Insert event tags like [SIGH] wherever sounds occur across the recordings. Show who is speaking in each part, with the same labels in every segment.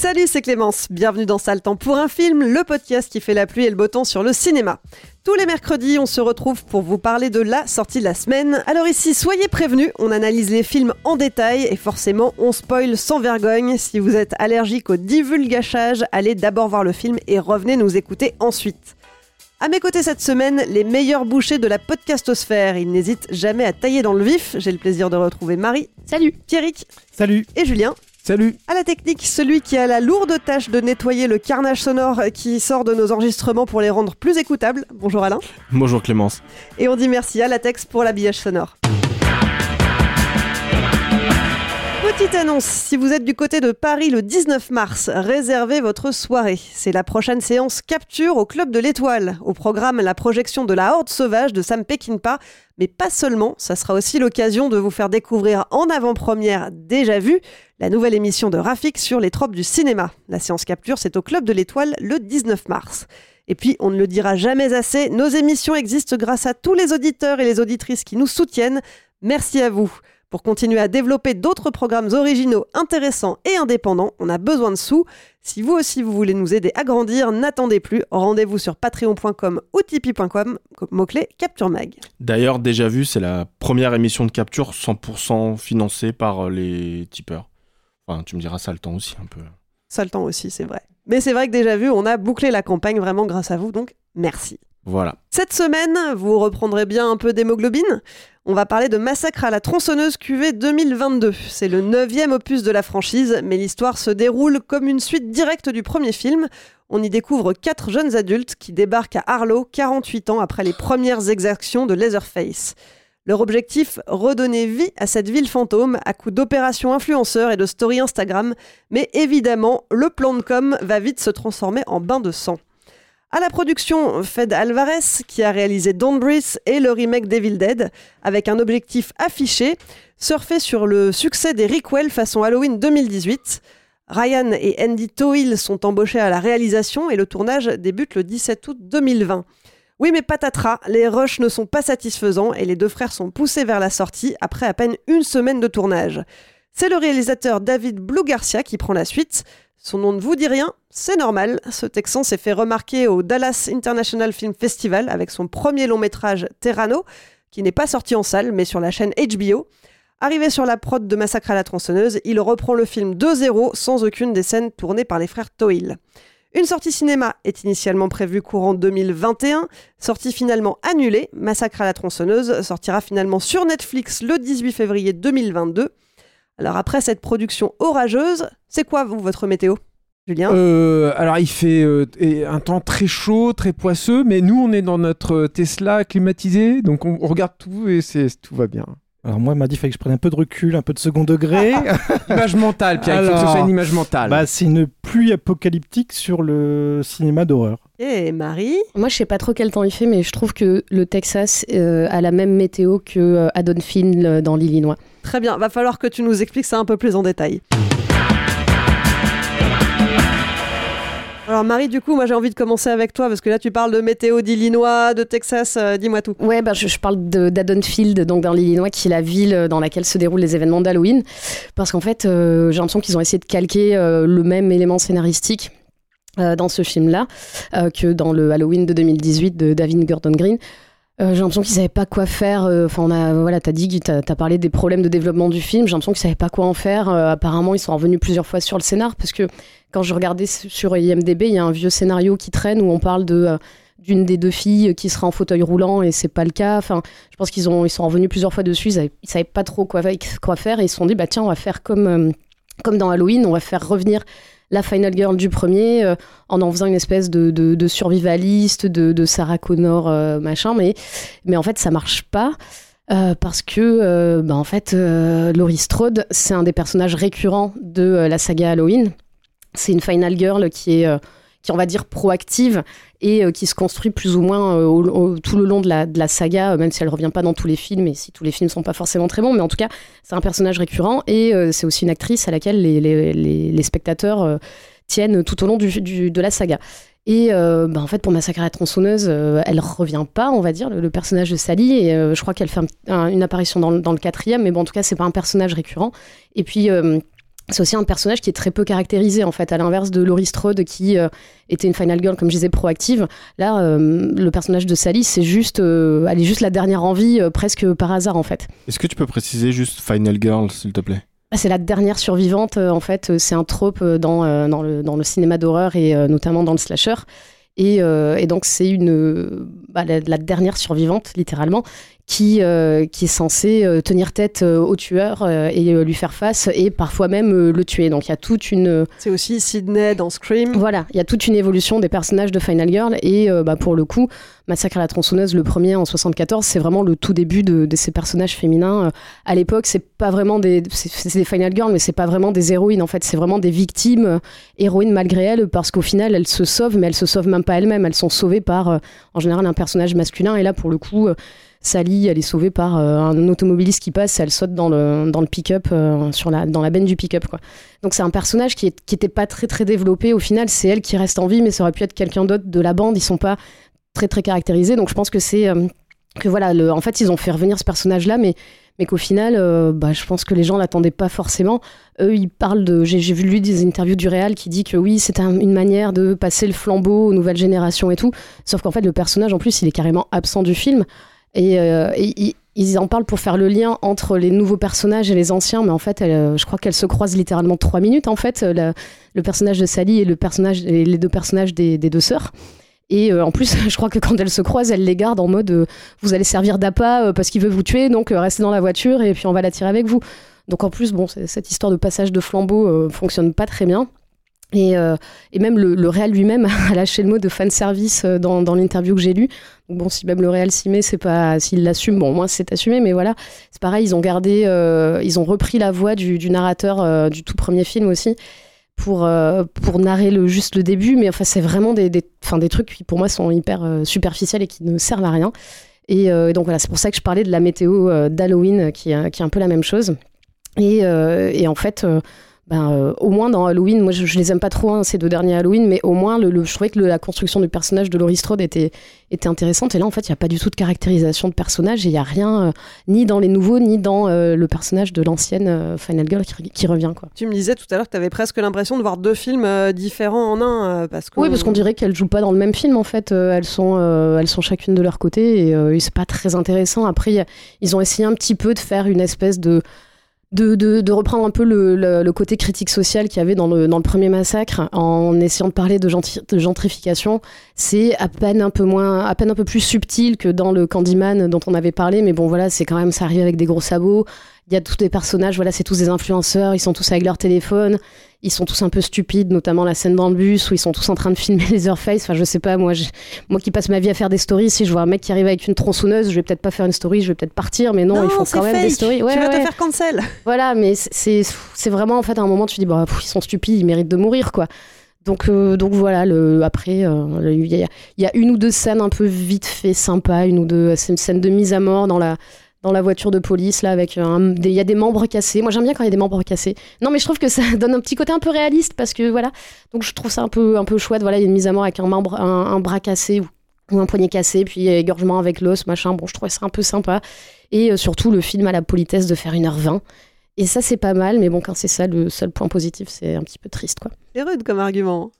Speaker 1: Salut, c'est Clémence. Bienvenue dans Sale Temps pour un film, le podcast qui fait la pluie et le beau temps sur le cinéma. Tous les mercredis, on se retrouve pour vous parler de la sortie de la semaine. Alors ici, soyez prévenus, on analyse les films en détail et forcément, on spoil sans vergogne. Si vous êtes allergique au divulgachage, allez d'abord voir le film et revenez nous écouter ensuite. À mes côtés cette semaine, les meilleurs bouchers de la podcastosphère. Ils n'hésitent jamais à tailler dans le vif. J'ai le plaisir de retrouver Marie.
Speaker 2: Salut.
Speaker 1: Pierrick.
Speaker 3: Salut.
Speaker 1: Et Julien.
Speaker 3: Salut.
Speaker 1: À la technique, celui qui a la lourde tâche de nettoyer le carnage sonore qui sort de nos enregistrements pour les rendre plus écoutables. Bonjour Alain.
Speaker 3: Bonjour Clémence.
Speaker 1: Et on dit merci à Latex pour l'habillage sonore. Petite annonce, si vous êtes du côté de Paris le 19 mars, réservez votre soirée. C'est la prochaine séance Capture au Club de l'Étoile. Au programme, la projection de La Horde Sauvage de Sam Peckinpah. Mais pas seulement, ça sera aussi l'occasion de vous faire découvrir en avant-première déjà vue la nouvelle émission de Rafik sur les tropes du cinéma. La séance Capture, c'est au Club de l'Étoile le 19 mars. Et puis, on ne le dira jamais assez, nos émissions existent grâce à tous les auditeurs et les auditrices qui nous soutiennent. Merci à vous. Pour continuer à développer d'autres programmes originaux, intéressants et indépendants, on a besoin de sous. Si vous aussi vous voulez nous aider à grandir, n'attendez plus. Rendez-vous sur patreon.com ou tipeee.com, mot-clé Capture Mag.
Speaker 3: D'ailleurs, déjà vu, c'est la première émission de Capture 100% financée par les tipeurs. Enfin, tu me diras ça le temps aussi un peu.
Speaker 1: Ça le temps aussi, c'est vrai. Mais c'est vrai que déjà vu, on a bouclé la campagne vraiment grâce à vous, donc merci. Cette semaine, vous reprendrez bien un peu d'hémoglobine. On va parler de Massacre à la tronçonneuse QV 2022. C'est le neuvième opus de la franchise, mais l'histoire se déroule comme une suite directe du premier film. On y découvre quatre jeunes adultes qui débarquent à Harlow 48 ans après les premières exactions de Leatherface. Leur objectif, redonner vie à cette ville fantôme à coup d'opérations influenceurs et de stories Instagram. Mais évidemment, le plan de com va vite se transformer en bain de sang. À la production, Fed Alvarez, qui a réalisé Don't et le remake Devil Dead, avec un objectif affiché, surfer sur le succès des Requel façon Halloween 2018. Ryan et Andy Tohill sont embauchés à la réalisation et le tournage débute le 17 août 2020. Oui, mais patatras, les rushs ne sont pas satisfaisants et les deux frères sont poussés vers la sortie après à peine une semaine de tournage. C'est le réalisateur David Blue Garcia qui prend la suite. Son nom ne vous dit rien, c'est normal. Ce Texan s'est fait remarquer au Dallas International Film Festival avec son premier long métrage Terrano, qui n'est pas sorti en salle mais sur la chaîne HBO. Arrivé sur la prod de Massacre à la tronçonneuse, il reprend le film 2-0 sans aucune des scènes tournées par les frères Tohill. Une sortie cinéma est initialement prévue courant 2021, sortie finalement annulée. Massacre à la tronçonneuse sortira finalement sur Netflix le 18 février 2022. Alors après cette production orageuse, c'est quoi vous votre météo Julien?
Speaker 4: Euh, Alors il fait euh, un temps très chaud, très poisseux, mais nous on est dans notre Tesla climatisé, donc on, regarde tout et c'est tout va bien.
Speaker 2: Alors moi, elle m'a dit qu'il fallait que je prenne un peu de recul, un peu de second degré. [LAUGHS]
Speaker 4: Image mentale, Pierre, il faut que ce
Speaker 2: Alors,
Speaker 4: soit une image mentale.
Speaker 2: bah, c'est une pluie apocalyptique sur le cinéma d'horreur.
Speaker 1: Et Marie?
Speaker 5: Moi, je sais pas trop quel temps il fait, mais je trouve que le Texas euh, a la même météo que euh, euh, dans l'Illinois.
Speaker 1: Très bien, va falloir que tu nous expliques ça un peu plus en détail. Alors Marie, du coup, moi j'ai envie de commencer avec toi parce que là tu parles de météo d'Illinois, de Texas, euh, dis-moi tout.
Speaker 5: Ouais, bah, je, parle d'Haddonfield, donc dans l'Illinois, qui est la ville dans laquelle se déroulent les événements d'Halloween. Parce qu'en fait, euh, j'ai l'impression qu'ils ont essayé de calquer euh, le même élément scénaristique euh, dans ce film-là euh, que dans le Halloween de 2018 de David Gordon Green. Euh, j'ai l'impression qu'ils savaient pas quoi faire. euh, Enfin, on a, voilà, t'as dit, t'as as parlé des problèmes de développement du film. J'ai l'impression qu'ils savaient pas quoi en faire. Euh, apparemment, ils sont revenus plusieurs fois sur le scénar parce que quand je regardais sur IMDb, il y a un vieux scénario qui traîne où on parle de d'une des deux filles qui sera en fauteuil roulant et c'est pas le cas. Enfin, je pense qu'ils ont ils sont revenus plusieurs fois dessus. Ils, avaient- ils savaient pas trop quoi, faire et ils se sont dit bah tiens, on va faire comme comme dans Halloween, on va faire revenir la final girl du premier euh, en en faisant une espèce de, survivaliste, de, Sarah Connor euh, machin, mais mais en fait ça marche pas. euh, parce que, bah, en fait, Laurie Strode, c'est un des personnages récurrents de la saga Halloween. C'est une final girl qui est, on va dire proactive et euh, qui se construit plus ou moins euh, tout le long de la, saga, euh, même si elle revient pas dans tous les films et si tous les films sont pas forcément très bons, mais en tout cas c'est un personnage récurrent et c'est aussi une actrice à laquelle les, spectateurs tiennent tout au long de la saga. Et bah, en fait, pour Massacre à la tronçonneuse, elle revient pas, on va dire, le, personnage de Sally. Et je crois qu'elle fait un- un- une apparition dans, le- dans le quatrième, mais bon, en tout cas, c'est pas un personnage récurrent. Et puis, c'est aussi un personnage qui est très peu caractérisé, en fait, à l'inverse de Laurie Strode, qui euh, était une final girl, comme je disais, proactive. Là, euh, le personnage de Sally, c'est juste, euh, elle est juste la dernière envie, presque par hasard, en fait.
Speaker 3: Est-ce que tu peux préciser juste Final Girl, s'il te plaît?
Speaker 5: Ah, C'est la dernière survivante, en fait. C'est un trope dans, dans, le, dans le cinéma d'horreur et notamment dans le slasher. Et, euh, et donc, c'est une bah, la, la dernière survivante, littéralement, qui, euh, qui est censée euh, tenir tête euh, au tueur euh, et lui faire face et parfois même le tuer. Donc, il y a toute une.
Speaker 1: C'est aussi Sydney dans Scream.
Speaker 5: Voilà, il y a toute une évolution des personnages de Final Girl. Et euh, bah, pour le coup, Massacre à la tronçonneuse, le premier en 74, c'est vraiment le tout début de, de ces personnages féminins. À l'époque, c'est pas vraiment des, c'est, des Final Girls, mais c'est pas vraiment des héroïnes. En fait, c'est vraiment des victimes, héroïnes malgré elles, parce qu'au final, elles se sauvent, mais elles se sauvent même pas elles-mêmes. Elles sont sauvées par, en général, un personnage masculin. Et là, pour le coup, euh, Sally, elle est sauvée par euh, un automobiliste qui passe, elle saute dans le, dans le pick-up, euh, la, dans la benne du pick-up. Donc c'est un personnage qui, est, qui était pas très très développé. Au final, c'est elle qui reste en vie, mais ça aurait pu être quelqu'un d'autre de la bande. Ils sont pas très très caractérisés. Donc je pense que c'est euh, que voilà, le, en fait, ils ont fait revenir ce personnage-là, mais mais qu'au final, bah, je pense que les gens l'attendaient pas forcément. Eux, ils parlent de. J'ai vu lui des interviews du Réal qui dit que oui, c'est un- une manière de passer le flambeau aux nouvelles générations et tout. Sauf qu'en fait, le personnage, en plus, il est carrément absent du film. Et, euh, et ils- en parlent pour faire le lien entre les nouveaux personnages et les anciens, mais en fait, euh, je crois qu'elles se croisent littéralement trois minutes, en fait, euh, le personnage de Sally et le personnage, les deux personnages des, deux sœurs. Et en plus, [LAUGHS] je crois que quand elles se croisent, elles les gardent en mode vous allez servir d'appât parce qu'il veut vous tuer, donc restez dans la voiture et puis on va la tirer avec vous. Donc en plus, bon, cette histoire de passage de flambeau fonctionne pas très bien. Et, euh, et même le, le réal lui-même [LAUGHS] a lâché le mot de fanservice euh, dans, dans l'interview que j'ai lue. Bon, si même le réal s'y met, c'est pas s'il l'assume. Bon, moi c'est assumé, mais voilà, c'est pareil. Ils ont gardé, euh, ils ont repris la voix du, du narrateur du tout premier film aussi pour pour narrer le juste le début. Mais enfin, c'est vraiment des, des, enfin, des trucs qui pour moi sont hyper superficiels et qui ne servent à rien. Et euh, donc voilà, c'est pour ça que je parlais de la météo d'Halloween, qui, qui est un peu la même chose. Et, et en fait, ben, euh, au moins dans Halloween, moi je, je les aime pas trop hein, ces deux derniers Halloween, mais au moins le, le- je trouvais que le- la construction du personnage de Laurie Strode était, était intéressante. Et là, en fait, il n'y a pas du tout de caractérisation de personnage et il n'y a rien, euh, ni dans les nouveaux, ni dans euh, le personnage de l'ancienne Final Girl qui, qui revient. Quoi.
Speaker 1: Tu me disais tout à l'heure que tu avais presque l'impression de voir deux films différents en un. parce que...
Speaker 5: Oui, parce qu'on dirait qu'elles jouent pas dans le même film en fait. Elles sont, elles sont chacune de leur côté et, c'est pas très intéressant. Après, a- ils ont essayé un petit peu de faire une espèce de de, de, reprendre un peu le, côté critique social qu'il y avait dans le, dans le premier massacre en essayant de parler de, de gentrification. C'est à peine un peu moins, à peine un peu plus subtil que dans le Candyman dont on avait parlé, mais bon voilà, c'est quand même ça arrive avec des gros sabots. Il y a tous des personnages, voilà, c'est tous des influenceurs, ils sont tous avec leur téléphone. ils sont tous un peu stupides, notamment la scène dans le bus où ils sont tous en train de filmer [LAUGHS] les Face. Enfin, je sais pas, moi, je- moi qui passe ma vie à faire des stories, si je vois un mec qui arrive avec une tronçonneuse, je vais peut-être pas faire une story, je vais peut-être partir, mais non, ils font quand même des stories. Ouais,
Speaker 1: tu vas
Speaker 5: ouais.
Speaker 1: te faire cancel.
Speaker 5: Voilà, mais c'est- vraiment en fait à un moment tu te dis bah pff, ils sont stupides, ils méritent de mourir quoi. Donc euh, donc voilà, le après euh, il y, y a une ou deux scènes un peu vite fait sympa, une ou deux c'est une scène de mise à mort dans la dans la voiture de police là avec un, des- il y a des membres cassés. Moi j'aime bien quand il y a des membres cassés. Non mais je trouve que ça donne un petit côté un peu réaliste parce que voilà. Donc je trouve ça un peu un peu chouette. Voilà, il y a une mise à mort avec un membre un, un bras cassé ou ou un poignet cassé, puis égorgement avec l'os, machin. Bon, je trouvais ça un peu sympa. Et euh, surtout, le film a la politesse de faire 1h20. Et ça, c'est pas mal, mais bon, quand c'est ça le seul point positif, c'est un petit peu triste, quoi.
Speaker 1: C'est rude comme argument.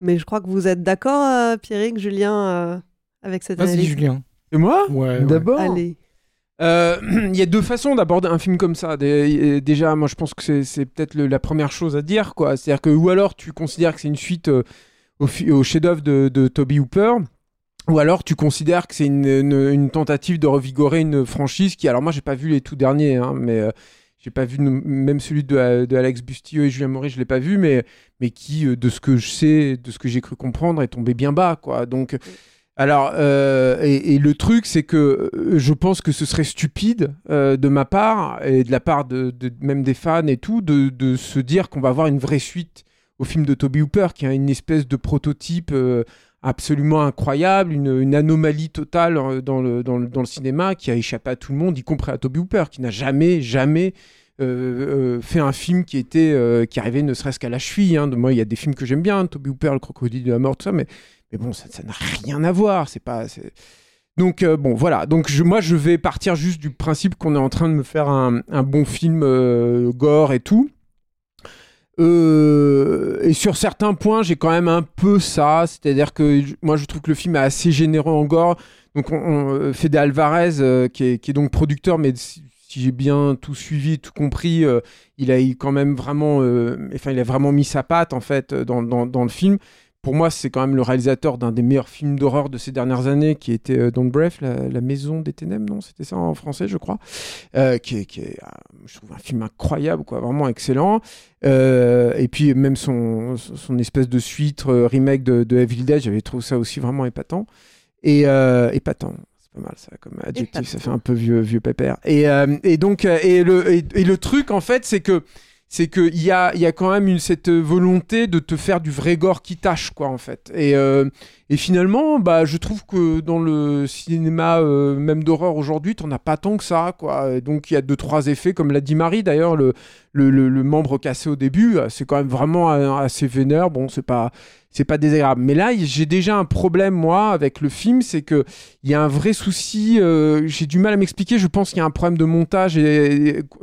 Speaker 1: Mais je crois que vous êtes d'accord, euh, Pierrick, Julien, euh, avec cette
Speaker 4: Vas-y. Julien. Et moi
Speaker 2: Ouais, ouais.
Speaker 4: D'abord
Speaker 1: Allez.
Speaker 4: Euh, [CLEARS THROAT] Il y a deux façons d'aborder un film comme ça. Déjà, moi, je pense que c'est- c'est peut-être le- la première chose à dire, quoi. C'est-à-dire que, ou alors, tu considères que c'est une suite euh, au, fi- au chef-d'œuvre de, de Toby Hooper, ou alors tu considères que c'est une, une- une tentative de revigorer une franchise qui, alors moi, j'ai pas vu les tout derniers, hein, mais euh, j'ai pas vu même celui de, de Alex Bustillo et Julien Maurice, je l'ai pas vu, mais mais qui, euh, de ce que je sais, de ce que j'ai cru comprendre, est tombé bien bas, quoi. Donc alors, euh, et, le truc, c'est que euh, je pense que ce serait stupide euh, de ma part et de la part de, même des fans et tout, de, se dire qu'on va avoir une vraie suite au film de Toby Hooper, qui a une espèce de prototype absolument incroyable, une, anomalie totale dans le, cinéma, qui a échappé à tout le monde, y compris à Toby Hooper, qui n'a jamais, jamais fait un film qui était qui arrivait ne serait-ce qu'à la cheville. hein. Moi, il y a des films que j'aime bien, Toby Hooper, Le Crocodile de la mort, tout ça, mais mais bon, ça n'a rien à voir. C'est pas. Donc euh, bon, voilà. Donc moi, je vais partir juste du principe qu'on est en train de me faire un, bon film euh, gore et tout. Euh, et sur certains points, j'ai quand même un peu ça. C'est-à-dire que moi, je trouve que le film est assez généreux en gore. Donc, on, on- Fede Alvarez, qui, est, donc producteur, mais si, j'ai bien tout suivi, tout compris, il a quand même vraiment, enfin, il a vraiment mis sa patte en fait dans le film. Pour moi, c'est quand même le réalisateur d'un des meilleurs films d'horreur de ces dernières années, qui était euh, Don't Breath, la, la Maison des Ténèbres, non C'était ça en français, je crois. Euh, qui est, qui est, euh, je trouve, un film incroyable, quoi, vraiment excellent. Euh, et puis même son, son espèce de suite euh, remake de, de Evil Dead, j'avais trouvé ça aussi vraiment épatant. Et épatant, c'est pas mal ça comme adjectif, ça fait un peu vieux, vieux pépère. Et, et donc, et le, et, et le truc en fait, c'est que c'est qu'il y a, y a quand même cette volonté de te faire du vrai gore qui tâche, quoi, en fait. Et, euh, et finalement, bah, je trouve que dans le cinéma, euh, même d'horreur aujourd'hui, t'en as pas tant que ça, quoi. Donc, il y a deux, trois effets, comme l'a dit Marie, d'ailleurs, le, le, le- membre cassé au début, euh, c'est quand même vraiment euh, assez vénère. Bon, c'est pas, c'est pas désagréable. Mais là, j'ai déjà un problème, moi, avec le film, c'est que il y a un vrai souci. euh, j'ai du mal à m'expliquer. Je pense qu'il y a un problème de montage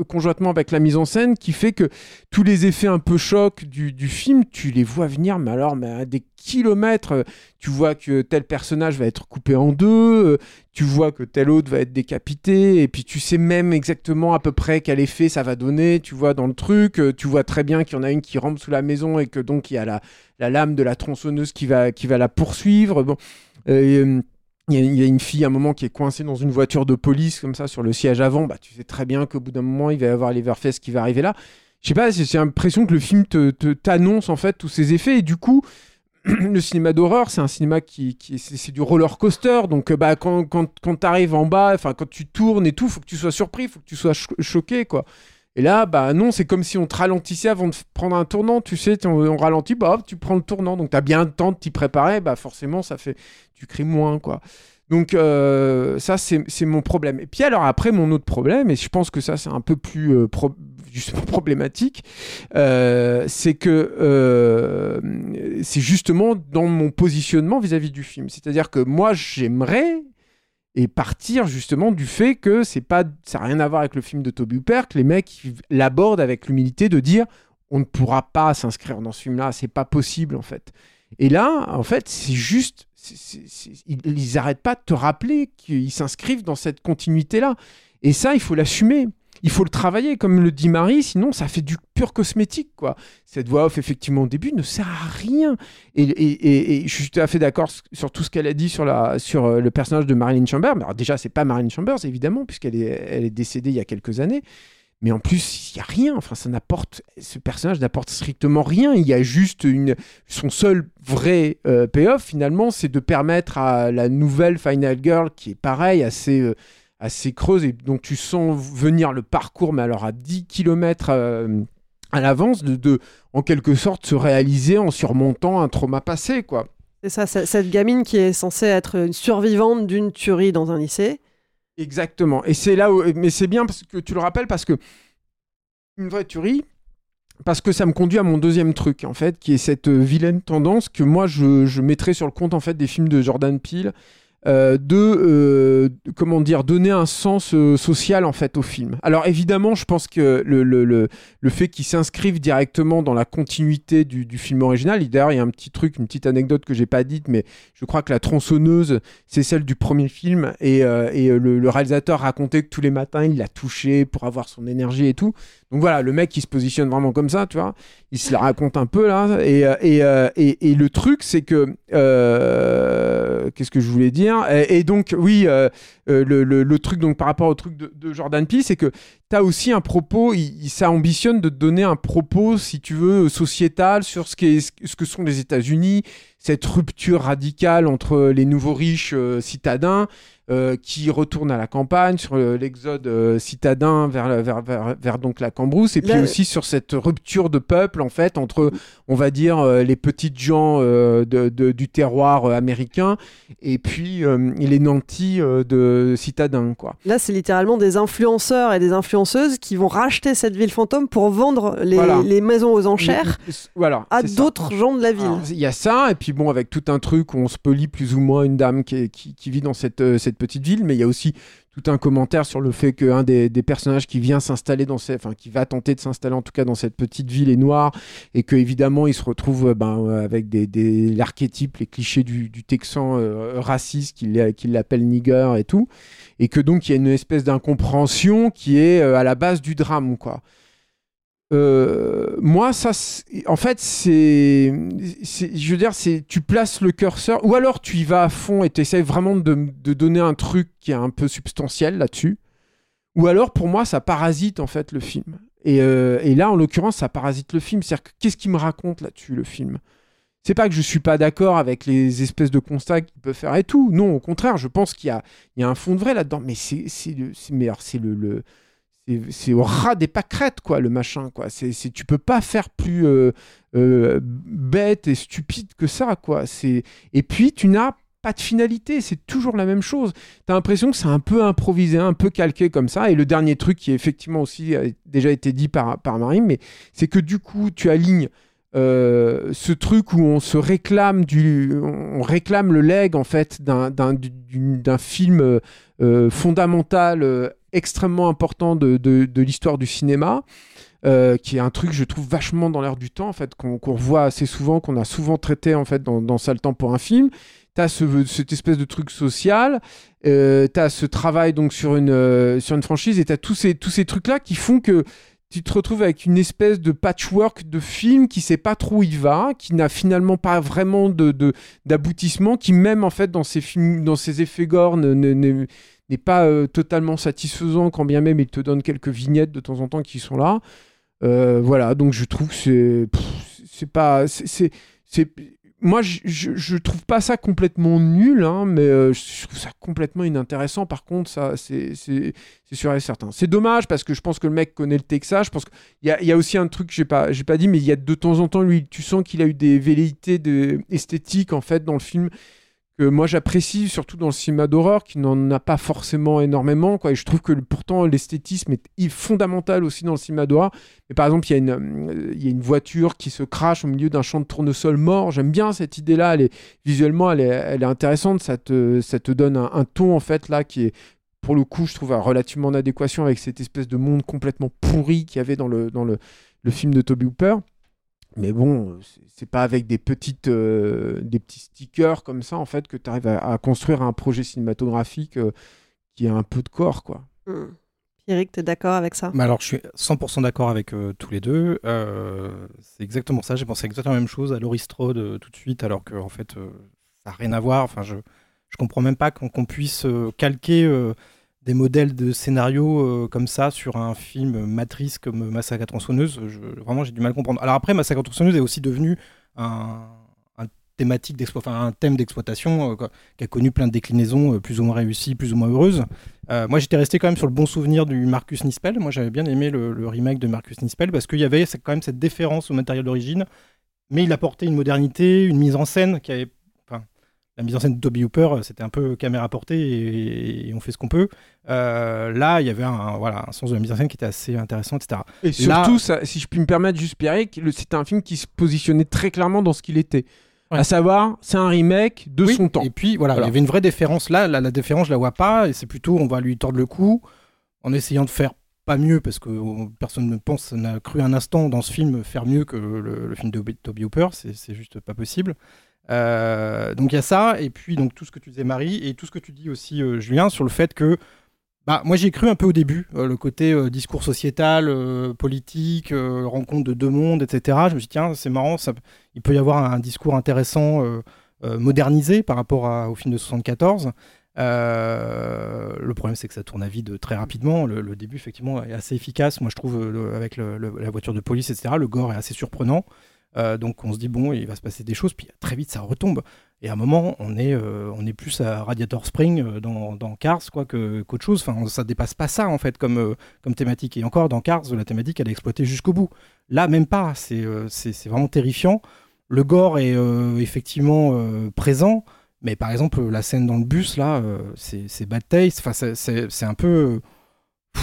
Speaker 4: conjointement avec la mise en scène qui fait que tous les effets un peu chocs du, du film, tu les vois venir, mais alors, mais à des kilomètres. euh, Tu vois que tel personnage va être coupé en deux, euh, tu vois que tel autre va être décapité, et puis tu sais même exactement à peu près quel effet ça va donner, tu vois, dans le truc. euh, Tu vois très bien qu'il y en a une qui rampe sous la maison et que donc il y a la, la lame de la tronçonneuse qui va, qui va la poursuivre. Bon. Il y, a, une fille à un moment qui est coincée dans une voiture de police comme ça sur le siège avant. Bah, tu sais très bien qu'au bout d'un moment il va y avoir les Verfest qui va arriver là. Je sais pas, j'ai l'impression que le film te- t'annonce en fait tous ces effets et du coup [CLEARS THROAT] le cinéma d'horreur, c'est un cinéma qui, qui c'est du roller coaster. Donc, euh, bah, quand, quand, quand tu arrives en bas, enfin, quand tu tournes et tout, faut que tu sois surpris, faut que tu sois cho- choqué, quoi. Et là, bah non, c'est comme si on te ralentissait avant de prendre un tournant. Tu sais, on, ralentit, bah tu prends le tournant. Donc, tu as bien le temps de t'y préparer. Bah forcément, ça fait. Tu cries moins, quoi. Donc, euh, ça, c'est mon problème. Et puis, alors, après, mon autre problème, et je pense que ça, c'est un peu plus euh, [LAUGHS] problématique, euh, c'est que euh, c'est justement dans mon positionnement vis-à-vis du film. C'est-à-dire que moi, j'aimerais et partir justement du fait que c'est pas ça n'a rien à voir avec le film de Toby Hooper que les mecs l'abordent avec l'humilité de dire on ne pourra pas s'inscrire dans ce film là c'est pas possible en fait et là en fait c'est juste ils, ils arrêtent pas de te rappeler qu'ils s'inscrivent dans cette continuité là et ça il faut l'assumer il faut le travailler comme le dit Marie sinon ça fait du pur cosmétique quoi cette voix off effectivement au début ne sert à rien et, et- je suis tout à fait d'accord sur tout ce qu'elle a dit sur, la, sur euh, le personnage de Marilyn Chambers. Mais alors déjà, c'est pas Marilyn Chambers, évidemment, puisqu'elle est, elle est décédée il y a quelques années. Mais en plus, il y a rien. Enfin, ça n'apporte. Ce personnage n'apporte strictement rien. Il y a juste une. Son seul vrai euh, payoff, finalement, c'est de permettre à la nouvelle Final Girl, qui est pareil, assez, euh, assez creuse, et donc tu sens venir le parcours, mais alors à 10 km à l'avance, de, de, en quelque sorte, se réaliser en surmontant un trauma passé, quoi.
Speaker 1: C'est ça, cette gamine qui est censée être une survivante d'une tuerie dans un lycée.
Speaker 4: Exactement. Et c'est là où. Mais c'est bien parce que tu le rappelles parce que. Une vraie tuerie. Parce que ça me conduit à mon deuxième truc, en fait, qui est cette euh, vilaine tendance que moi je, je mettrais sur le compte, en fait, des films de Jordan Peele. Euh, de euh, comment dire donner un sens euh, social en fait au film. Alors évidemment, je pense que le, le, le, le fait qu'ils s'inscrivent directement dans la continuité du, du film original, d'ailleurs il y a un petit truc, une petite anecdote que j'ai pas dite, mais je crois que la tronçonneuse c'est celle du premier film et, euh, et euh, le, le réalisateur racontait que tous les matins il la touchait pour avoir son énergie et tout. Donc voilà, le mec qui se positionne vraiment comme ça, tu vois, il se la raconte un peu là. Et, euh, euh, le truc, c'est que. euh, Qu'est-ce que je voulais dire? Et, donc, oui, le, truc, donc par rapport au truc de, de Jordan Peele, c'est que as aussi un propos, il, ça ambitionne de te donner un propos, si tu veux, sociétal sur ce, qu'est- ce que sont les États-Unis, cette rupture radicale entre les nouveaux riches euh, citadins euh, qui retournent à la campagne, sur euh, l'exode euh, citadin vers, la- vers, vers, vers donc la Cambrousse, et puis aussi sur cette rupture de peuple, en fait, entre, on va dire, les petites gens de, de- du terroir américain et puis les nantis de citadins, quoi.
Speaker 1: Là, c'est littéralement des influenceurs et des influenceuses qui vont racheter cette ville fantôme pour vendre les,
Speaker 4: Voilà.
Speaker 1: les maisons aux enchères
Speaker 4: Voilà,
Speaker 1: à d'autres gens de la ville.
Speaker 4: Il y a ça, et puis bon, avec tout un truc où on spolie plus ou moins une dame qui, est- qui, qui vit dans cette, euh, cette petite ville, mais il y a aussi tout un commentaire sur le fait qu'un des, des personnages qui vient s'installer dans cette, enfin qui va tenter de s'installer en tout cas dans cette petite ville est noir, et que évidemment il se retrouve euh, ben, euh, avec des, des l'archétype, les clichés du, du Texan euh, raciste qu'il qu'il l'appelle nigger et tout, et que donc il y a une espèce d'incompréhension qui est à la base du drame, quoi. Euh, moi, ça, en fait, c'est, je veux dire, c'est, tu places le curseur, ou alors tu y vas à fond et tu essaies vraiment de, donner un truc qui est un peu substantiel là-dessus, ou alors pour moi, ça parasite en fait le film. Et, euh, là, en l'occurrence, ça parasite le film. C'est-à-dire que qu'est-ce qu'il me raconte là-dessus, le film? C'est pas que je suis pas d'accord avec les espèces de constats qu'il peut faire et tout. Non, au contraire, je pense qu'il y y a un fond de vrai là-dedans. Mais c'est, le- alors, c'est le, le c'est- au ras des pâquerettes, quoi, le machin, quoi. C'est, tu peux pas faire plus euh, euh, bête et stupide que ça, quoi. C'est... Et puis, tu n'as pas de finalité, c'est toujours la même chose. Tu as l'impression que c'est un peu improvisé, un peu calqué comme ça. Et le dernier truc qui, effectivement, aussi a déjà été dit par, par Marine, mais c'est que du coup, tu alignes euh, ce truc où on se réclame du, on réclame le leg en fait d'un, film fondamental, euh, extrêmement important de, de, l'histoire du cinéma, euh, qui est un truc je trouve vachement dans l'air du temps en fait, qu'on, qu'on revoit assez souvent, qu'on a souvent traité en fait dans, dans Sale temps pour un film. T'as ce, cette espèce de truc social, euh, t'as ce travail donc sur une, euh, sur une franchise et t'as tous ces, tous ces trucs là qui font que tu te retrouves avec une espèce de patchwork de film qui sait pas trop où il va, qui n'a finalement pas vraiment de, d'aboutissement, qui même en fait dans ses films, dans effets gore ne- ne- ne- n'est pas euh, totalement satisfaisant, quand bien même il te donne quelques vignettes de temps en temps qui sont là. Euh, voilà, donc je trouve que c'est, pas, c'est- moi je, je, trouve pas ça complètement nul, hein, mais euh, je trouve ça complètement inintéressant. Par contre, ça, c'est, sûr et certain. C'est dommage parce que je pense que le mec connaît le Texas. Je pense qu'il y a, aussi un truc que j'ai pas, pas dit, mais il y a de temps en temps, lui, tu sens qu'il a eu des velléités esthétiques en fait dans le film que moi j'apprécie, surtout dans le cinéma d'horreur, qui n'en a pas forcément énormément. Quoi. Et je trouve que pourtant l'esthétisme est fondamental aussi dans le cinéma d'horreur. Mais par exemple, il y, a une, euh, il y a une voiture qui se crache au milieu d'un champ de tournesol mort. J'aime bien cette idée-là. Elle est, visuellement, elle est, elle est intéressante. Ça te, ça te donne un, un ton en fait là qui est pour le coup, je trouve relativement en adéquation avec cette espèce de monde complètement pourri qu'il y avait dans le, dans le, le film de Toby Hooper. Mais bon, c'est- pas avec des petites, euh, des petits stickers comme ça en fait que tu arrives à, à construire un projet cinématographique euh, qui a un peu de corps, quoi.
Speaker 1: Hmm. Pierrick, t'es d'accord avec ça?
Speaker 6: Mais alors, je suis 100% d'accord avec euh, tous les deux. Euh, c'est exactement ça. J'ai pensé exactement la même chose à Laurie Strode euh, tout de suite, alors que en fait, euh, ça n'a rien à voir. Enfin, je je comprends même pas qu'on qu'on puisse euh, calquer euh, des modèles de scénario euh, comme ça sur un film matrice comme Massacre à tronçonneuse. Vraiment, j'ai du mal à comprendre. Alors après, Massacre à tronçonneuse est aussi devenu un, un thématique enfin, un thème d'exploitation euh, qui a connu plein de déclinaisons euh, plus ou moins réussies, plus ou moins heureuses. Moi, j'étais resté quand même sur le bon souvenir du Marcus Nispel. Moi, j'avais bien aimé le, le remake de Marcus Nispel parce qu'il y avait quand même cette déférence au matériel d'origine, mais il apportait une modernité, une mise en scène qui avait. La mise en scène de Toby Hooper, euh, c'était un peu caméra portée et, et on fait ce qu'on peut. Euh, là, il y avait un, voilà, un sens de la mise en scène qui était assez intéressant, etc.
Speaker 4: Et
Speaker 6: Là-
Speaker 4: surtout, ça, si je puis me permettre, juste Pierrick, le- c'était un film qui se positionnait très clairement dans ce qu'il était. À savoir, c'est un remake de
Speaker 6: Oui,
Speaker 4: son temps.
Speaker 6: Et puis voilà, il y avait une vraie déférence là. La, la déférence, je la vois pas. Et c'est plutôt, on va lui tordre le cou en essayant de faire pas mieux parce que personne ne pense, n'a cru un instant dans ce film faire mieux que le, le film de Toby- Hooper. C'est juste pas possible. Euh, donc il y a ça. Et puis donc tout ce que tu disais Marie et tout ce que tu dis aussi euh, Julien sur le fait que bah, moi j'ai cru un peu au début, euh, le côté discours sociétal, politique, rencontre de deux mondes, etc. Je me suis dit, tiens, c'est marrant, ça, il peut y avoir un, discours intéressant, modernisé par rapport au film de 74. Euh, le problème, c'est que ça tourne à vide très rapidement. Le, début, effectivement, est assez efficace. Moi, je trouve, avec la voiture de police, etc., le gore est assez surprenant. Euh, donc, on se dit, bon, il va se passer des choses, puis très vite, ça retombe. Et à un moment, on est, euh, on est plus à Radiator Spring euh, dans, dans Cars quoi, que- qu'autre chose. Enfin, ça dépasse pas ça, en fait, comme, comme thématique. Et encore, dans Cars, la thématique, elle est exploitée jusqu'au bout. Là, même pas. C'est c'est- vraiment terrifiant. Le gore est effectivement présent. Mais par exemple, la scène dans le bus, là, c'est bad taste. Enfin, c'est un peu.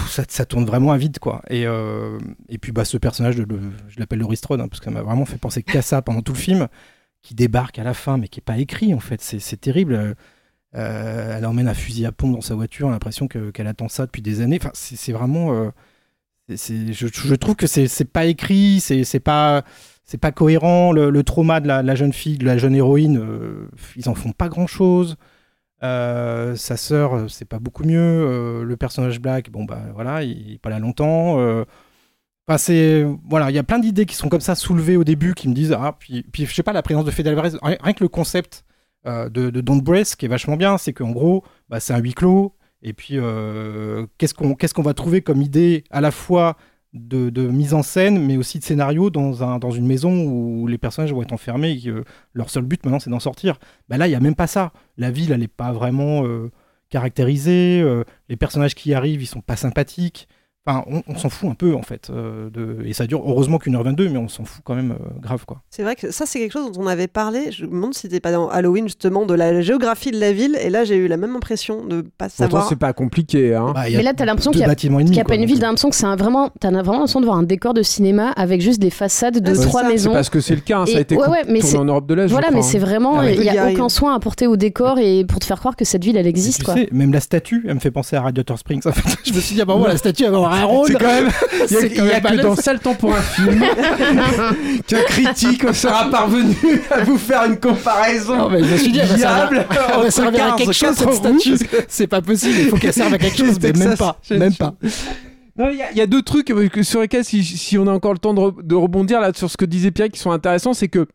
Speaker 6: Ça, ça tourne vraiment à vide, quoi. Et, euh, et puis, bah, ce personnage, de, je l'appelle Laurie Strode, hein, parce qu'elle m'a vraiment fait penser qu'à ça pendant tout le film, qui débarque à la fin, mais qui est pas écrit, en fait. C'est terrible. Euh, elle emmène un fusil à pompe dans sa voiture, l'impression que- qu'elle attend ça depuis des années. Enfin, c'est vraiment. euh, je, trouve que c'est pas écrit, c'est pas pas cohérent. Le, trauma de la, la jeune fille, de la jeune héroïne, ils en font pas grand chose. Sa sœur, euh, c'est pas beaucoup mieux. Euh, le personnage Black, bon bah voilà, il est pas là longtemps. Euh, c'est voilà, il y a plein d'idées qui sont comme ça soulevées au début qui me disent ah puis puis je sais pas la présence de Fede Alvarez rien, que le concept euh, de, de Don't Breath qui est vachement bien, c'est qu'en gros bah, c'est un huis clos et puis euh, qu'est-ce qu'on qu'est-ce qu'on va trouver comme idée à la fois de, mise en scène mais aussi de scénario dans un dans une maison où les personnages vont être enfermés et que leur seul but maintenant c'est d'en sortir. Bah là il y a même pas ça. La ville elle est pas vraiment euh, caractérisée. euh, les personnages qui arrivent ils sont pas sympathiques. Enfin, on, on s'en fout un peu en fait. euh, de... Et ça dure heureusement qu'une heure 22, mais on s'en fout quand même euh, grave quoi.
Speaker 1: C'est vrai que ça, c'est quelque chose dont on avait parlé. Je me demande si c'était pas dans Halloween, justement, de la géographie de la ville. Et là, j'ai eu la même impression de pas
Speaker 4: Pourtant,
Speaker 1: savoir.
Speaker 4: c'est pas compliqué. Hein.
Speaker 6: Bah,
Speaker 5: Mais là, t'as l'impression qu'il y a, pas une ville, t'as l'impression que c'est un vraiment, t'as vraiment l'impression de voir un décor de cinéma avec juste des façades de trois
Speaker 1: ça.
Speaker 5: maisons.
Speaker 4: C'est parce que c'est le cas, hein, ça a été
Speaker 5: ouais, ouais, mais
Speaker 4: tourné en Europe de l'Est.
Speaker 5: Voilà,
Speaker 4: crois,
Speaker 5: mais
Speaker 4: hein.
Speaker 5: c'est vraiment,
Speaker 6: Ah
Speaker 5: il y
Speaker 1: Il y
Speaker 5: a
Speaker 1: a-
Speaker 5: aucun soin apporté au décor et pour te faire croire que cette ville, elle existe,
Speaker 6: tu
Speaker 5: quoi.
Speaker 6: sais, même la statue, elle me fait penser à Radiator Springs. En fait, [LAUGHS] je me suis dit, ah bah la statue, elle rôle.
Speaker 4: C'est quand même. [LAUGHS] Il y a, a que dans ça le temps pour un film [LAUGHS] qu'un critique sera parvenu à vous faire une comparaison.
Speaker 6: Non, mais je me suis dit, servir, elle va servir à quelque chose, cette statue. C'est pas possible, il faut qu'elle serve à quelque [LAUGHS] chose, mais même pas. Même pas.
Speaker 4: Il y, a- deux trucs euh, sur lesquels, si, on a encore le temps de, re- de rebondir là sur ce que disait Pierre, qui sont intéressants, c'est que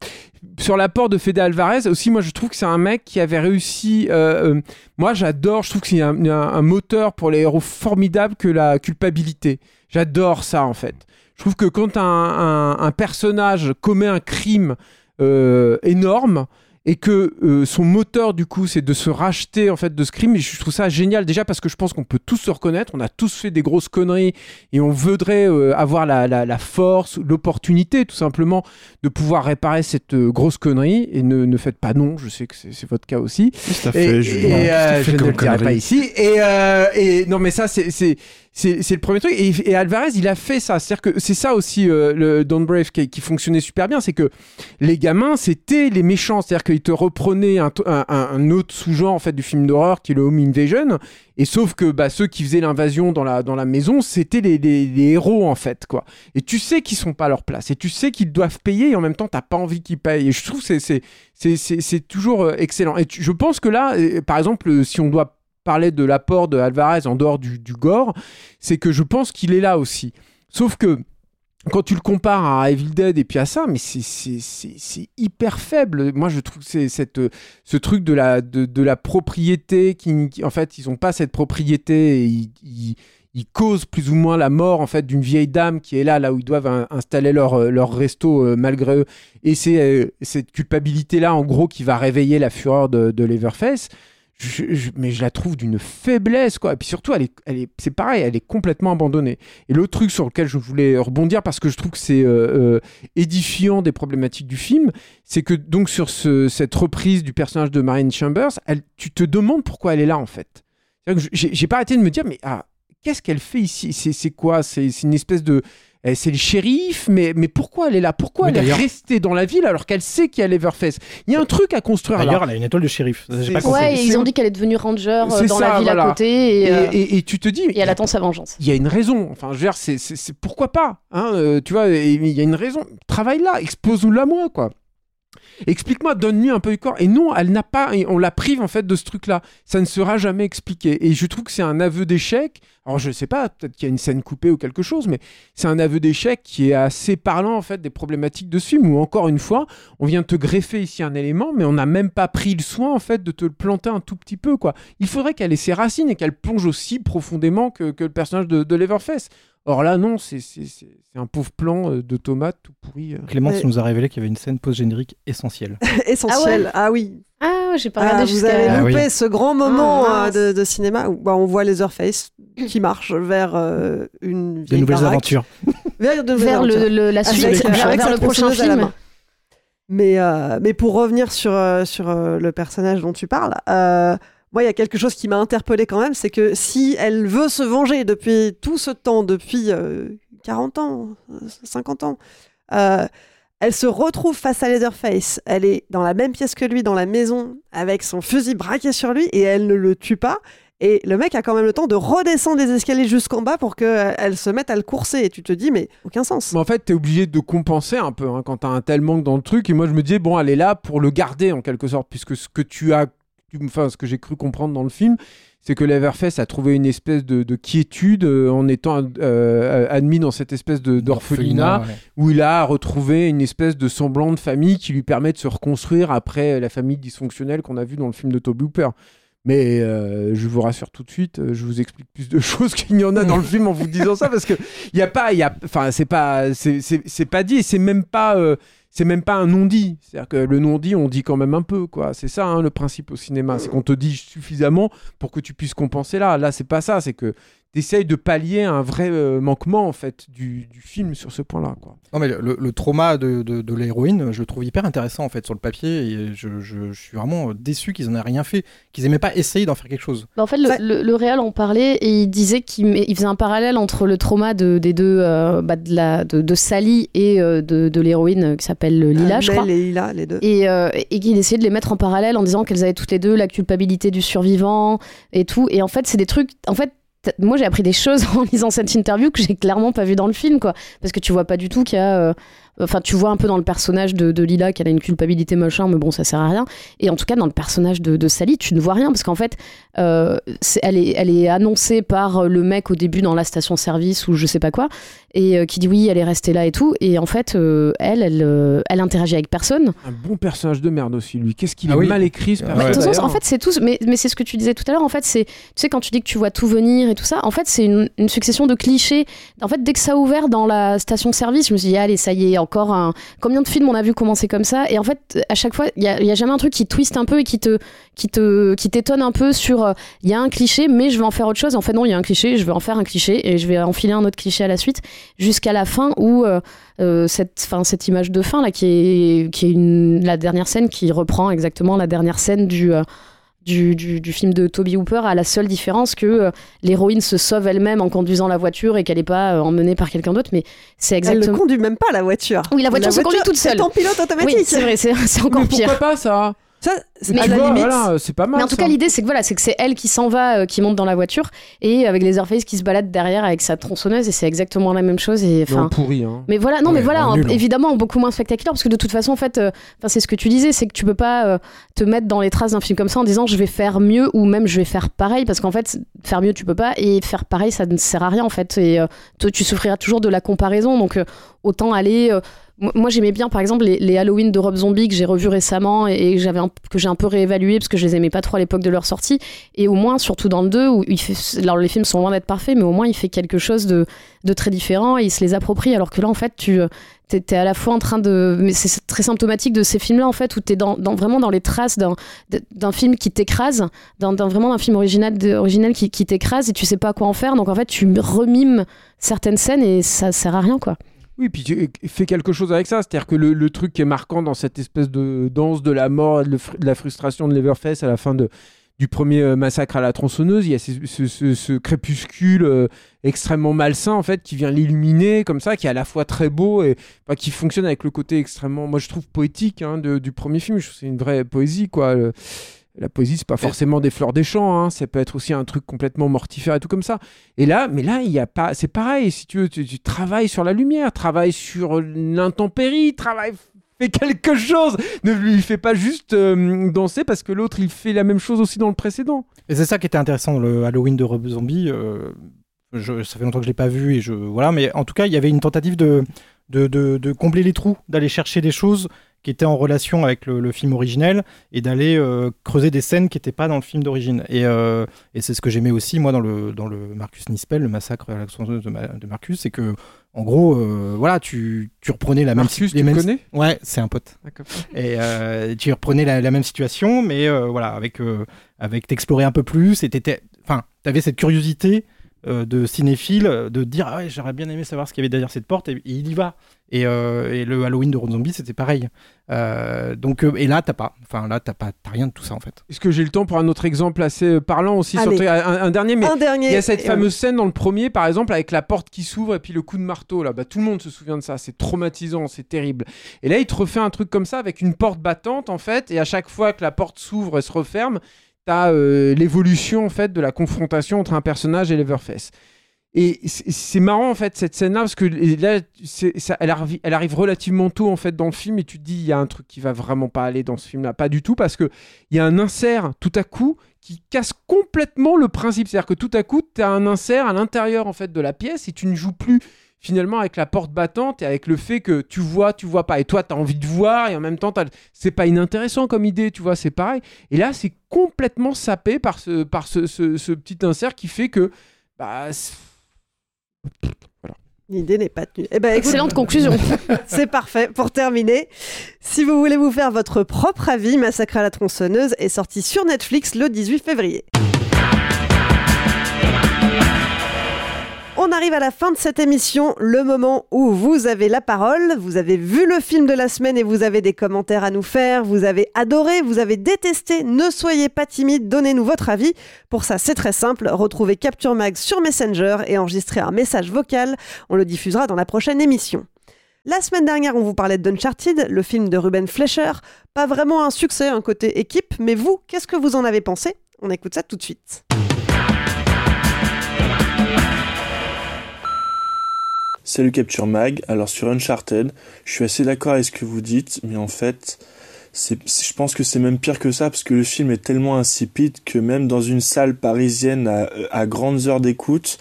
Speaker 4: sur l'apport de Fede Alvarez, aussi, moi je trouve que c'est un mec qui avait réussi. euh, euh, moi j'adore, je trouve que c'est un, moteur pour les héros formidable que la culpabilité. J'adore ça en fait. Je trouve que quand un, personnage commet un crime énorme, et que euh, son moteur du coup c'est de se racheter en fait de ce crime et je trouve ça génial déjà parce que je pense qu'on peut tous se reconnaître. On a tous fait des grosses conneries et on voudrait euh, avoir la, la- la force l'opportunité tout simplement de pouvoir réparer cette euh, grosse connerie. Et ne, ne faites pas non. Je sais que c'est votre cas aussi.
Speaker 3: Que
Speaker 4: et,
Speaker 3: fait,
Speaker 4: et,
Speaker 3: que
Speaker 4: je ne le dirai pas ici. Et, et non mais ça c'est le premier truc. Et, et Alvarez il a fait ça. C'est à dire que c'est ça aussi euh, le Don't Brave qui, qui fonctionnait super bien. C'est que les gamins c'était les méchants. C'est à qu'ils te reprenaient un, autre sous-genre en fait du film d'horreur qui est le Home Invasion. Et sauf que bah, ceux qui faisaient l'invasion dans la, dans la maison c'était les, héros en fait quoi. Et tu sais qu'ils sont pas à leur place. Et tu sais qu'ils doivent payer et en même temps t'as pas envie qu'ils payent. Et je trouve c'est c'est c'est toujours euh, excellent. Et je pense que là euh, par exemple euh, si on doit parler de l'apport de Alvarez en dehors du gore c'est que je pense qu'il est là aussi. Sauf que quand tu le compares à Evil Dead et puis à ça, mais c'est- hyper faible. Moi, je trouve que c'est ce truc de la de, la propriété qui, en fait, ils ont pas cette propriété ils, causent plus ou moins la mort en fait d'une vieille dame qui est là là où ils doivent in- installer leur euh, leur resto euh, malgré eux. Et c'est euh, cette culpabilité là en gros qui va réveiller la fureur de, de Leatherface. Mais je la trouve d'une faiblesse quoi. Et puis surtout, elle est, elle est, c'est pareil, elle est complètement abandonnée. Et l'autre truc sur lequel je voulais rebondir parce que je trouve que c'est euh, euh, édifiant des problématiques du film, c'est que donc sur ce- cette reprise du personnage de Marine Chambers, elle, tu te demandes pourquoi elle est là en fait. J'ai j'ai pas arrêté de me dire mais ah, qu'est-ce qu'elle fait ici? C'est c'est quoi? C'est c'est une espèce de c'est le shérif, mais, mais pourquoi elle est là? Pourquoi elle est restée dans la ville alors qu'elle sait qu'il y a Leatherface Il y a un truc à construire là.
Speaker 6: D'ailleurs, elle a une étoile de shérif. Pas compris.
Speaker 5: Ouais, et ils ont dit qu'elle est devenue ranger euh, dans
Speaker 4: ça,
Speaker 5: la ville
Speaker 4: voilà.
Speaker 5: à côté et,
Speaker 4: Et,
Speaker 5: euh,
Speaker 4: et- et tu te dis,
Speaker 5: et elle attend sa vengeance.
Speaker 4: il y a une raison. Enfin, je veux dire, c'est, pourquoi pas hein, euh, Tu vois, et- il y a une raison. Travaille là, expose-nous-la moi, quoi. Explique-moi, donne-lui un peu du corps. Et non, elle n'a pas. et on la prive en fait de ce truc-là. Ça ne sera jamais expliqué. Et je trouve que c'est un aveu d'échec. Alors je sais pas, peut-être qu'il y a une scène coupée ou quelque chose, mais c'est un aveu d'échec qui est assez parlant en fait des problématiques de ce film. Où encore une fois, on vient te greffer ici un élément, mais on n'a même pas pris le soin en fait de te le planter un tout petit peu, quoi. Il faudrait qu'elle ait ses racines et qu'elle plonge aussi profondément que, que le personnage de, de Leatherface. Or là, non, c'est, c'est, c'est- c'est un pauvre plan euh, de tomate tout pourri. euh.
Speaker 6: Clémence
Speaker 1: Ouais.
Speaker 6: nous a révélé qu'il y avait une scène post-générique essentielle. [LAUGHS]
Speaker 1: Essentiel.
Speaker 5: Ah
Speaker 1: Ah, oui.
Speaker 5: Ah, j'ai pas
Speaker 1: Ah,
Speaker 5: regardé
Speaker 1: vous avez
Speaker 6: Ah
Speaker 1: loupé
Speaker 6: oui.
Speaker 1: ce grand moment
Speaker 5: Ah,
Speaker 1: euh, de, de cinéma où bah, on voit Leatherface qui marche vers euh, une
Speaker 6: De
Speaker 1: vieille
Speaker 6: nouvelles
Speaker 1: baraque.
Speaker 6: aventures. [LAUGHS]
Speaker 1: Vers, de nouvelles
Speaker 5: Vers le,
Speaker 1: aventures.
Speaker 5: le- la suite,
Speaker 1: Avec-
Speaker 5: euh,
Speaker 1: avec
Speaker 5: vers le prochain
Speaker 1: la
Speaker 5: film.
Speaker 1: Mais, euh, mais pour revenir sur, sur euh, le personnage dont tu parles, euh, moi, il y a quelque chose qui m'a interpellé quand même, c'est que si elle veut se venger depuis tout ce temps, depuis euh, 40 ans, euh, 50 ans, euh, elle se retrouve face à Leatherface. Elle est dans la même pièce que lui, dans la maison, avec son fusil braqué sur lui, et elle ne le tue pas. Et le mec a quand même le temps de redescendre les escaliers jusqu'en bas pour qu'elle se mette à le courser. Et tu te dis, mais aucun sens.
Speaker 4: Mais en fait, t'es obligé de compenser un peu hein, quand t'as un tel manque dans le truc. Et moi, je me disais, bon, elle est là pour le garder en quelque sorte, puisque ce que tu as, enfin, ce que j'ai cru comprendre dans le film, c'est que Leatherface a trouvé une espèce de, de quiétude euh, en étant euh, admis dans cette espèce d'orphelinat
Speaker 6: ouais.
Speaker 4: où il a retrouvé une espèce de semblant de famille qui lui permet de se reconstruire après la famille dysfonctionnelle qu'on a vue dans le film de Toby Hooper. Mais euh, je vous rassure tout de suite, euh, je vous explique plus de [LAUGHS] choses qu'il n'y en a dans le film en vous disant ça parce que il y a pas, il y a, enfin c'est pas, c'est- pas dit, et c'est même pas, euh, c'est même pas un non dit. C'est-à-dire que le non dit, on dit quand même un peu quoi. C'est ça hein, le principe au cinéma, c'est qu'on te dit suffisamment pour que tu puisses compenser là. Là c'est pas ça, c'est que t'essayes de pallier un vrai euh, manquement en fait du, du film sur ce point-là quoi.
Speaker 6: Non, mais le, le trauma de, de, de l'héroïne, je le trouve hyper intéressant en fait sur le papier et je, je- je suis vraiment déçu qu'ils en aient rien fait, qu'ils aient même pas essayé d'en faire quelque chose.
Speaker 5: Bah, en fait, le, le, le réal en parlait et il disait qu'il met- il faisait un parallèle entre le trauma de, des deux, euh, bah, de, la, de, de Sally et euh, de, de l'héroïne euh, qui s'appelle Lila,
Speaker 1: Euh,
Speaker 5: je crois.
Speaker 1: et Lila, les deux.
Speaker 5: Et, euh, et qu'il essayait de les mettre en parallèle en disant qu'elles avaient toutes les deux la culpabilité du survivant et tout. Et en fait, c'est des trucs. En fait, moi j'ai appris des choses [LAUGHS] en lisant cette interview que j'ai clairement pas vu dans le film, quoi. Parce que tu vois pas du tout qu'il y a. euh, Enfin, tu vois un peu dans le personnage de, Lila qu'elle a une culpabilité machin, mais bon, ça sert à rien. Et en tout cas, dans le personnage de, Sally, tu ne vois rien parce qu'en fait, euh, elle, est, elle est annoncée par le mec au début dans la station-service ou je sais pas quoi, et euh, qui dit oui, elle est restée là et tout. Et en fait, euh, elle, elle, euh, elle interagit avec personne.
Speaker 4: Un bon personnage de merde aussi lui. Qu'est-ce qu'il
Speaker 6: Ah
Speaker 4: est
Speaker 6: oui.
Speaker 4: mal écrit ce personnage.
Speaker 5: en fait, c'est tout. Mais, mais c'est ce que tu disais tout à l'heure. En fait, c'est, tu sais, quand tu dis que tu vois tout venir et tout ça, en fait, c'est une, une succession de clichés. En fait, dès que ça a ouvert dans la station-service, je me suis dit, allez, ça y est, encore un. Combien de films on a vu commencer comme ça? Et en fait, à chaque fois, il y a, il y a jamais un truc qui twiste un peu et qui te, qui te, qui t'étonne un peu sur. euh, Il y a un cliché, mais je vais en faire autre chose. En fait, non, il y a un cliché, je vais en faire un cliché et je vais enfiler un autre cliché à la suite jusqu'à la fin où. euh, euh, cette, fin, cette image de fin là qui est, qui est une, la dernière scène qui reprend exactement la dernière scène du, euh, du, du, du film de Toby Hooper à la seule différence que euh, l'héroïne se sauve elle-même en conduisant la voiture et qu'elle n'est pas euh, emmenée par quelqu'un d'autre mais c'est
Speaker 1: Elle ne
Speaker 5: exactement
Speaker 1: conduit même pas la voiture.
Speaker 5: oui la voiture se conduit toute seule
Speaker 1: C'est en pilote automatique.
Speaker 5: oui c'est vrai c'est c'est encore
Speaker 4: Mais
Speaker 5: pire
Speaker 4: pourquoi pas ça?
Speaker 1: Ça,
Speaker 5: Mais
Speaker 4: voilà, c'est pas mal.
Speaker 5: Mais en tout
Speaker 4: ça.
Speaker 5: cas, l'idée, c'est que voilà, c'est que c'est elle qui s'en va, euh, qui monte dans la voiture, et avec les Leatherface qui se balade derrière avec sa tronçonneuse, et c'est exactement la même chose. Et enfin,
Speaker 4: pourri. Hein.
Speaker 5: mais voilà, non,
Speaker 6: Ouais,
Speaker 5: mais voilà,
Speaker 6: en
Speaker 5: hein, évidemment, beaucoup moins spectaculaire, parce que de toute façon, en fait, euh, c'est ce que tu disais, c'est que tu peux pas euh, te mettre dans les traces d'un film comme ça en disant je vais faire mieux ou même je vais faire pareil, parce qu'en fait, faire mieux, tu peux pas, et faire pareil, ça ne sert à rien, en fait, et euh, toi, tu souffriras toujours de la comparaison, donc autant aller. moi- j'aimais bien, par exemple, les, les Halloween de Rob Zombie que j'ai revus récemment et, et que j'avais que j'ai un peu réévalué parce que je les aimais pas trop à l'époque de leur sortie. Et au moins, surtout dans le 2, où il fait, alors les films sont loin d'être parfaits, mais au moins il fait quelque chose de, de très différent et il se les approprie. Alors que là, en fait, tu t'es es à la fois en train de. Mais c'est très symptomatique de ces films-là, en fait, où tu es dans, dans- vraiment dans les traces d'un film qui t'écrase, d'un- vraiment d'un film original, original qui, qui t'écrase et tu sais pas quoi en faire. Donc en fait, tu remimes certaines scènes et ça sert à rien, quoi.
Speaker 4: Oui, puis tu fais quelque chose avec ça. C'est-à-dire que le, truc qui est marquant dans cette espèce de danse de la mort de, la frustration de Leverface à la fin du premier euh, massacre à la tronçonneuse, il y a ce, crépuscule euh, extrêmement malsain qui vient l'illuminer comme ça, qui est à la fois très beau et qui fonctionne avec le côté extrêmement, moi je trouve poétique hein, du premier film. C'est une vraie poésie quoi. La poésie, c'est pas forcément des fleurs des champs, hein. ça peut être aussi un truc complètement mortifère et tout comme ça. Et là, mais là, il y a pas, c'est pareil. Si tu veux, tu, tu travailles sur la lumière, travaille sur l'intempérie, travaille, fais quelque chose. Ne lui fais pas juste euh, danser parce que l'autre il fait la même chose aussi dans le précédent.
Speaker 6: Et c'est ça qui était intéressant dans le Halloween de Rob Zombie. euh, je- ça fait longtemps que je l'ai pas vu et je voilà, mais en tout cas, il y avait une tentative de de, de- de combler les trous, d'aller chercher des choses qui étaient en relation avec le, le film originel et d'aller euh, creuser des scènes qui n'étaient pas dans le film d'origine. Et, euh, et c'est ce que j'aimais aussi moi dans le dans le Marcus Nispel, le massacre à la de, Ma- de Marcus, c'est que en gros, euh, voilà, tu, tu reprenais la même
Speaker 4: Marcus,
Speaker 6: les
Speaker 4: tu
Speaker 6: mêmes-
Speaker 4: connais?
Speaker 6: Ouais, c'est un pote. Et tu reprenais la, la même situation, mais voilà, avec, avec t'explorer un peu plus, et t'étais- enfin, t'avais cette curiosité euh, de cinéphile euh, de dire ah ouais, j'aurais bien aimé savoir ce qu'il y avait derrière cette porte, et, et il y va. Et, euh, et le Halloween de Rob Zombie, c'était pareil. Euh, donc, euh, et là, t'as pas, enfin là, t'as pas, t'as rien de tout ça en fait.
Speaker 4: Est-ce que j'ai le temps pour un autre exemple assez parlant aussi sur- un, un dernier, mais
Speaker 1: Un dernier,
Speaker 4: il y a cette
Speaker 1: et
Speaker 4: fameuse scène dans le premier, par exemple, avec la porte qui s'ouvre et puis le coup de marteau là. Bah, tout le monde se souvient de ça. C'est traumatisant, c'est terrible. Et là, il te refait un truc comme ça avec une porte battante en fait, et à chaque fois que la porte s'ouvre et se referme, t'as euh, l'évolution en fait de la confrontation entre un personnage et Leverface. Et c'est marrant en fait cette scène-là parce que là, ça, elle, arrive, elle arrive relativement tôt en fait dans le film et tu te dis il y a un truc qui va vraiment pas aller dans ce film-là, pas du tout parce que il y a un insert tout à coup qui casse complètement le principe, c'est-à-dire que tout à coup tu as un insert à l'intérieur en fait de la pièce et tu ne joues plus finalement avec la porte battante et avec le fait que tu vois, tu vois pas et toi tu as envie de voir et en même temps t'as- c'est pas inintéressant comme idée, tu vois, c'est pareil. Et là c'est complètement sapé par ce par ce, ce- ce petit insert qui fait que bah, c'est-
Speaker 1: L'idée n'est pas tenue. Eh ben,
Speaker 5: Excellente conclusion. [LAUGHS]
Speaker 1: C'est parfait pour terminer. Si vous voulez vous faire votre propre avis, Massacre à la tronçonneuse est sorti sur Netflix le 18 février. On arrive à la fin de cette émission, le moment où vous avez la parole, vous avez vu le film de la semaine et vous avez des commentaires à nous faire, vous avez adoré, vous avez détesté, ne soyez pas timide, donnez-nous votre avis. Pour ça, c'est très simple, retrouvez Capture Mag sur Messenger et enregistrez un message vocal, on le diffusera dans la prochaine émission. La semaine dernière, on vous parlait d'Uncharted, le film de Ruben Fleischer. Pas vraiment un succès, un côté équipe, mais vous, qu'est-ce que vous en avez pensé? On écoute ça tout de suite.
Speaker 7: Salut Capture Mag. Alors sur Uncharted, je suis assez d'accord avec ce que vous dites, mais en fait, c'est, je pense que c'est même pire que ça parce que le film est tellement insipide que même dans une salle parisienne à, à grandes heures d'écoute,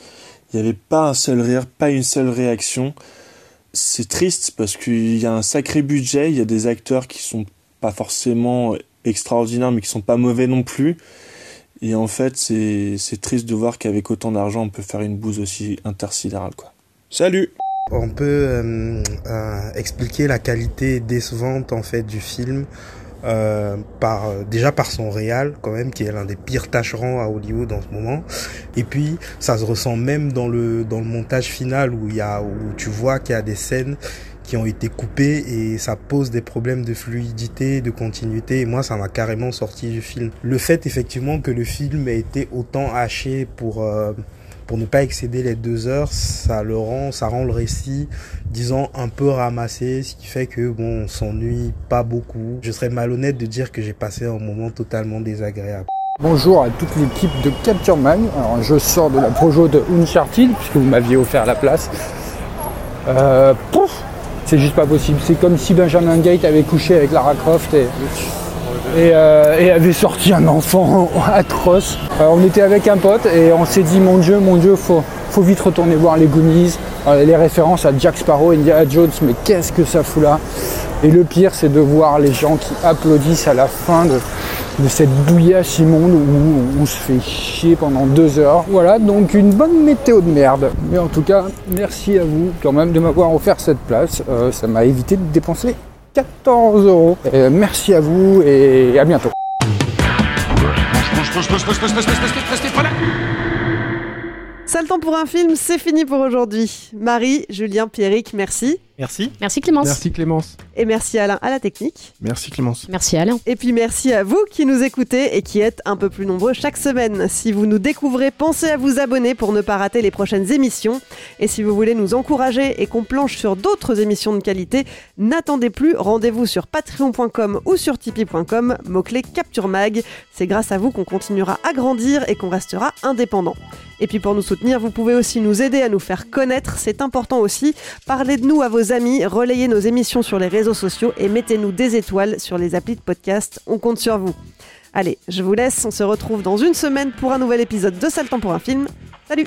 Speaker 7: il n'y avait pas un seul rire, pas une seule réaction. C'est triste parce qu'il y a un sacré budget, il y a des acteurs qui sont pas forcément extraordinaires mais qui sont pas mauvais non plus. Et en fait, c'est, c'est triste de voir qu'avec autant d'argent, on peut faire une bouse aussi intersidérale, quoi. Salut.
Speaker 8: On peut euh, euh, expliquer la qualité décevante en fait du film euh, par euh, déjà par son réal quand même qui est l'un des pires tâcherons à Hollywood en ce moment. Et puis ça se ressent même dans le dans le montage final où il y a où tu vois qu'il y a des scènes qui ont été coupées et ça pose des problèmes de fluidité, de continuité. Et moi ça m'a carrément sorti du film. Le fait effectivement que le film ait été autant haché pour euh, pour ne pas excéder les deux heures, ça le rend, ça rend le récit, disons, un peu ramassé, ce qui fait que bon, on s'ennuie pas beaucoup. Je serais malhonnête de dire que j'ai passé un moment totalement désagréable.
Speaker 9: Bonjour à toute l'équipe de Capture Mag. Alors, je sors de la projo de Uncharted, puisque vous m'aviez offert la place. Euh, pouf C'est juste pas possible. C'est comme si Benjamin Gate avait couché avec Lara Croft et, et, euh, et avait sorti un enfant [LAUGHS] atroce. Euh, on était avec un pote et on s'est dit mon dieu, mon dieu, faut, faut vite retourner voir les Goonies. Euh, les références à Jack Sparrow, Indiana Jones, mais qu'est-ce que ça fout là? Et le pire, c'est de voir les gens qui applaudissent à la fin de, cette douillasse immonde où on se fait chier pendant deux heures. Voilà, donc une bonne météo de merde. Mais en tout cas, merci à vous quand même de m'avoir offert cette place. Ça m'a évité de dépenser 14 euros. Et merci à vous et à bientôt.
Speaker 1: Sale temps pour un film, c'est fini pour aujourd'hui. Marie, Julien, Pierrick, merci.
Speaker 2: Merci.
Speaker 5: Merci Clémence.
Speaker 4: Merci Clémence.
Speaker 1: Et merci Alain à la technique.
Speaker 3: Merci Clémence.
Speaker 5: Merci Alain.
Speaker 1: Et puis merci à vous qui nous écoutez et qui êtes un peu plus nombreux chaque semaine. Si vous nous découvrez, pensez à vous abonner pour ne pas rater les prochaines émissions. Et si vous voulez nous encourager et qu'on planche sur d'autres émissions de qualité, n'attendez plus, rendez-vous sur patreon.com ou sur tipeee.com, mot-clé Capture Mag. C'est grâce à vous qu'on continuera à grandir et qu'on restera indépendant. Et puis pour nous soutenir, vous pouvez aussi nous aider à nous faire connaître, c'est important aussi. Parlez de nous à vos amis, relayez nos émissions sur les réseaux sociaux et mettez-nous des étoiles sur les applis de podcast. On compte sur vous. Allez, je vous laisse, on se retrouve dans une semaine pour un nouvel épisode de Sale pour un film. Salut